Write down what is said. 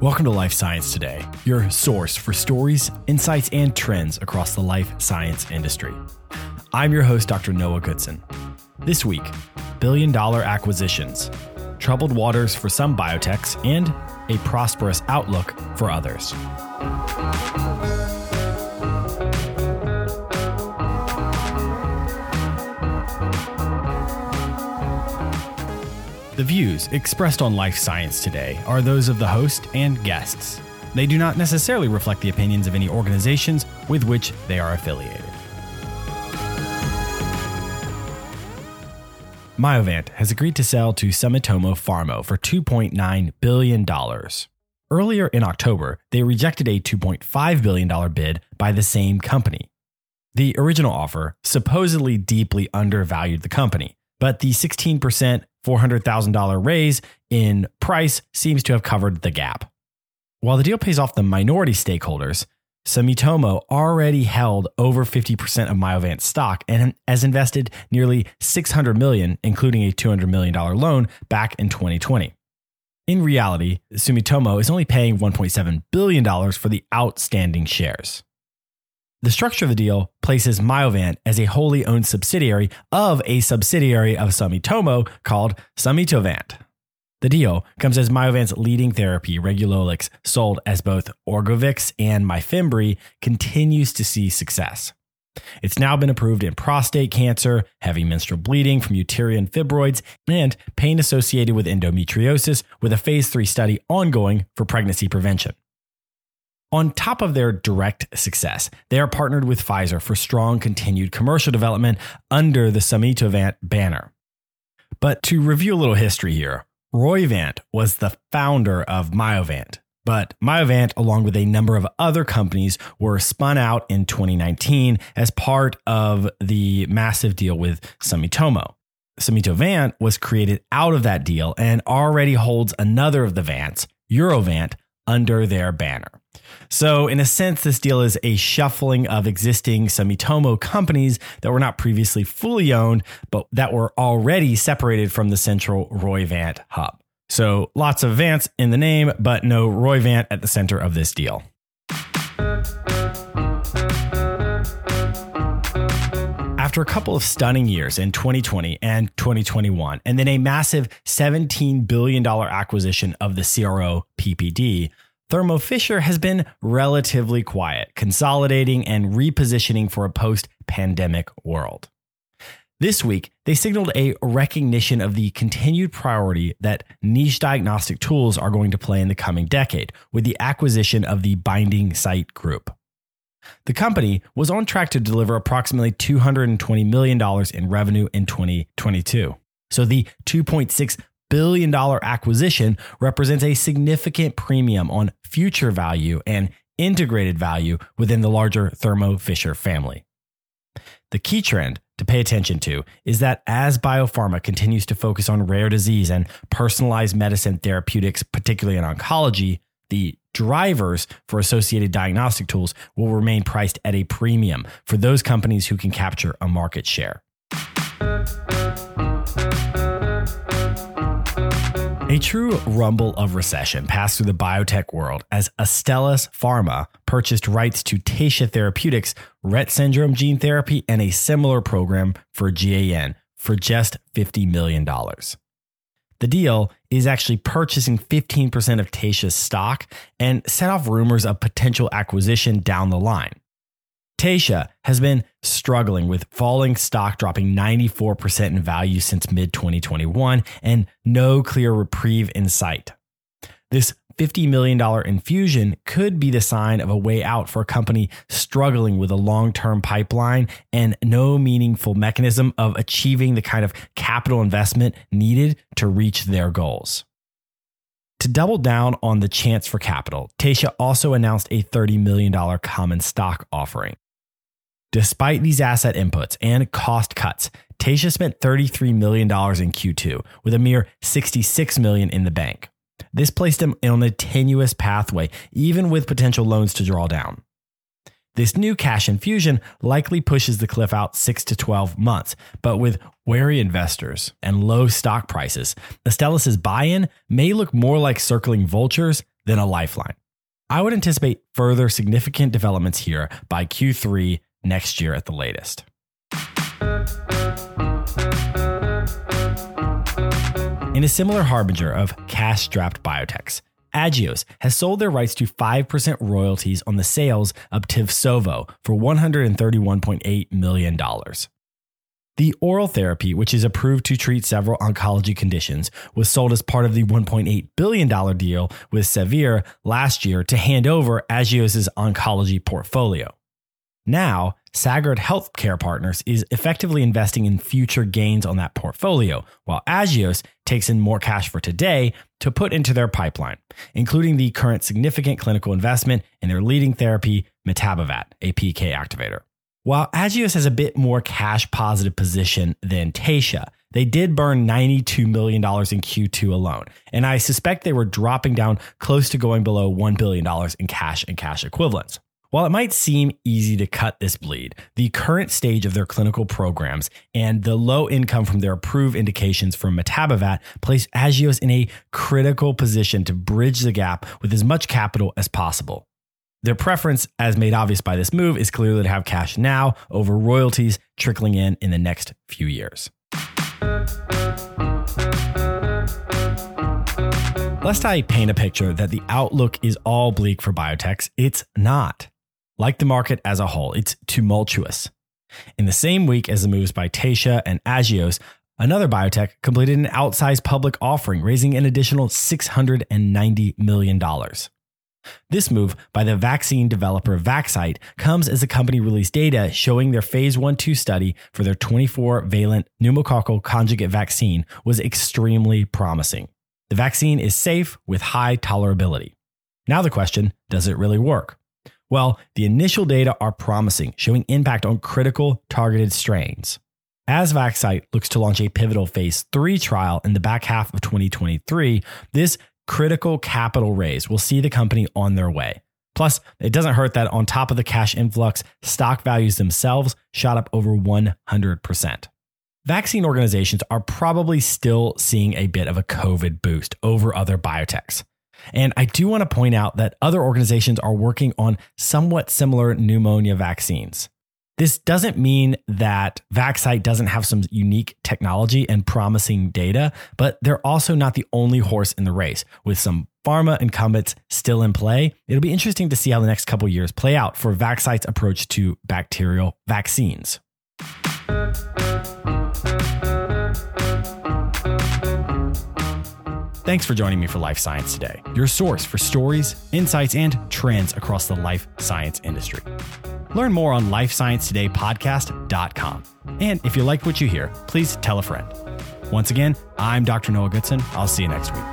Welcome to Life Science Today, your source for stories, insights, and trends across the life science industry. I'm your host, Dr. Noah Goodson. This week, billion dollar acquisitions, troubled waters for some biotechs, and a prosperous outlook for others. The views expressed on Life Science today are those of the host and guests. They do not necessarily reflect the opinions of any organizations with which they are affiliated. Myovant has agreed to sell to Sumitomo Pharma for $2.9 billion. Earlier in October, they rejected a $2.5 billion bid by the same company. The original offer supposedly deeply undervalued the company, but the 16% $400,000 raise in price seems to have covered the gap. While the deal pays off the minority stakeholders, Sumitomo already held over 50% of Myovant stock and has invested nearly 600 million, including a 200 million dollar loan back in 2020. In reality, Sumitomo is only paying 1.7 billion dollars for the outstanding shares. The structure of the deal places Myovant as a wholly owned subsidiary of a subsidiary of Sumitomo called Sumitovant. The deal comes as Myovant's leading therapy, Relugolix, sold as both Orgovyx and Myfembree, continues to see success. It's now been approved in prostate cancer, heavy menstrual bleeding from uterine fibroids, and pain associated with endometriosis, with a phase 3 study ongoing for pregnancy prevention. On top of their direct success, they are partnered with Pfizer for strong continued commercial development under the Sumitovant banner. But to review a little history here, Roivant was the founder of Myovant, but Myovant, along with a number of other companies, were spun out in 2019 as part of the massive deal with Sumitomo. Sumitovant was created out of that deal and already holds another of the Vants, Urovant, under their banner. So, in a sense, this deal is a shuffling of existing Sumitomo companies that were not previously fully owned, but that were already separated from the central Roivant hub. So, lots of Vants in the name, but no Roivant at the center of this deal. After a couple of stunning years in 2020 and 2021, and then a massive $17 billion acquisition of the CRO PPD, Thermo Fisher has been relatively quiet, consolidating and repositioning for a post pandemic world. This week, they signaled a recognition of the continued priority that niche diagnostic tools are going to play in the coming decade with the acquisition of the Binding Site Group. The company was on track to deliver approximately $220 million in revenue in 2022. So the 2.6 billion dollar acquisition represents a significant premium on future value and integrated value within the larger Thermo Fisher family. The key trend to pay attention to is that as biopharma continues to focus on rare disease and personalized medicine therapeutics, particularly in oncology, the drivers for associated diagnostic tools will remain priced at a premium for those companies who can capture a market share. True rumble of recession passed through the biotech world as Astellas Pharma purchased rights to Taysha Therapeutics' Rett syndrome gene therapy and a similar program for GAN for just $50 million. The deal is actually purchasing 15% of Taysha's stock and set off rumors of potential acquisition down the line. Taysha has been struggling with falling stock dropping 94% in value since mid 2021 and no clear reprieve in sight. This $50 million infusion could be the sign of a way out for a company struggling with a long term pipeline and no meaningful mechanism of achieving the kind of capital investment needed to reach their goals. To double down on the chance for capital, Taysha also announced a $30 million common stock offering. Despite these asset inputs and cost cuts, Taysha spent $33 million in Q2 with a mere 66 million in the bank. This placed them on a tenuous pathway, even with potential loans to draw down. This new cash infusion likely pushes the cliff out 6 to 12 months, but with wary investors and low stock prices, Astellas' buy in may look more like circling vultures than a lifeline. I would anticipate further significant developments here by Q3 next year at the latest. In a similar harbinger of cash strapped biotechs, Agios has sold their rights to 5% royalties on the sales of Tibsovo for $131.8 million. The oral therapy, which is approved to treat several oncology conditions, was sold as part of the $1.8 billion deal with Servier last year to hand over Agios' oncology portfolio. Now, Sagard Healthcare Partners is effectively investing in future gains on that portfolio, while Agios takes in more cash for today to put into their pipeline, including the current significant clinical investment in their leading therapy, Mitapivat, a PK activator. While Agios has a bit more cash positive position than Taysha, they did burn $92 million in Q2 alone, and I suspect they were dropping down close to going below $1 billion in cash and cash equivalents. While it might seem easy to cut this bleed, the current stage of their clinical programs and the low income from their approved indications for Mitapivat place Agios in a critical position to bridge the gap with as much capital as possible. Their preference, as made obvious by this move, is clearly to have cash now over royalties trickling in in the next few years. Lest I paint a picture that the outlook is all bleak for biotechs, it's not. Like the market as a whole, it's tumultuous. In the same week as the moves by Taysha and Agios, another biotech completed an outsized public offering, raising an additional $690 million. This move by the vaccine developer Vaxcyte comes as the company released data showing their phase 1 2 study for their 24 valent pneumococcal conjugate vaccine was extremely promising. The vaccine is safe with high tolerability. Now, the question does it really work? Well, the initial data are promising, showing impact on critical targeted strains. As Vaxcyte looks to launch a pivotal phase 3 trial in the back half of 2023, this critical capital raise will see the company on their way. Plus, it doesn't hurt that on top of the cash influx, stock values themselves shot up over 100%. Vaccine organizations are probably still seeing a bit of a COVID boost over other biotechs. And I do want to point out that other organizations are working on somewhat similar pneumonia vaccines. This doesn't mean that Vaxcyte doesn't have some unique technology and promising data, but they're also not the only horse in the race. With some pharma incumbents still in play, it'll be interesting to see how the next couple years play out for Vaxcyte's approach to bacterial vaccines. Thanks for joining me for Life Science Today, your source for stories, insights, and trends across the life science industry. Learn more on lifesciencetodaypodcast.com. And if you like what you hear, please tell a friend. Once again, I'm Dr. Noah Goodson. I'll see you next week.